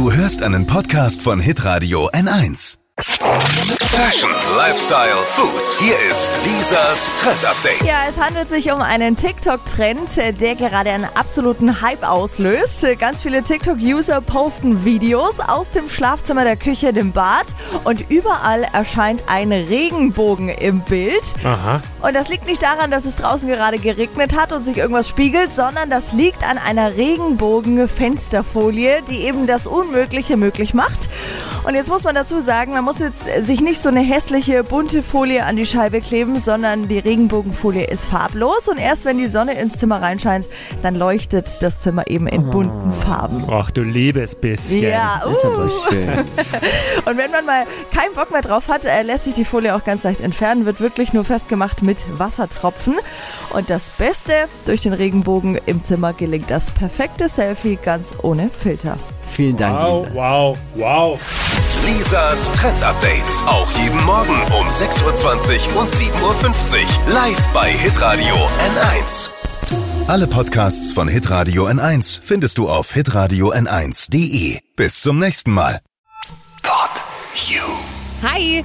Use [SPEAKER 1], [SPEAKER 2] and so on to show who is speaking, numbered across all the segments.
[SPEAKER 1] Du hörst einen Podcast von Hitradio N1. Fashion, Lifestyle, Food. Hier ist Lisas Trend Update.
[SPEAKER 2] Ja, es handelt sich um einen TikTok-Trend, der gerade einen absoluten Hype auslöst. Ganz viele TikTok-User posten Videos aus dem Schlafzimmer, der Küche, dem Bad und überall erscheint ein Regenbogen im Bild.
[SPEAKER 3] Aha.
[SPEAKER 2] Und das liegt nicht daran, dass es draußen gerade geregnet hat und sich irgendwas spiegelt, sondern das liegt an einer Regenbogen-Fensterfolie, die eben das Unmögliche möglich macht. Und jetzt muss man dazu sagen, man muss jetzt sich nicht so eine hässliche bunte Folie an die Scheibe kleben, sondern die Regenbogenfolie ist farblos und erst wenn die Sonne ins Zimmer reinscheint, dann leuchtet das Zimmer eben in bunten Farben.
[SPEAKER 3] Ach du liebes bisschen.
[SPEAKER 2] Ja,
[SPEAKER 4] Das ist aber
[SPEAKER 2] uh.
[SPEAKER 4] schön.
[SPEAKER 2] Und wenn man mal keinen Bock mehr drauf hat, äh, lässt sich die Folie auch ganz leicht entfernen, wird wirklich nur festgemacht mit Wassertropfen. Und das Beste, durch den Regenbogen im Zimmer gelingt das perfekte Selfie ganz ohne Filter.
[SPEAKER 4] Vielen Dank,
[SPEAKER 3] Wow,
[SPEAKER 4] Lisa.
[SPEAKER 3] wow, wow.
[SPEAKER 1] Lisas Trend Update. Auch jeden Morgen um 6.20 Uhr und 7.50 Uhr. Live bei Hitradio N1. Alle Podcasts von Hitradio N1 findest du auf hitradio n1.de. Bis zum nächsten Mal. Pod You.
[SPEAKER 5] Hi,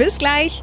[SPEAKER 5] Bis gleich.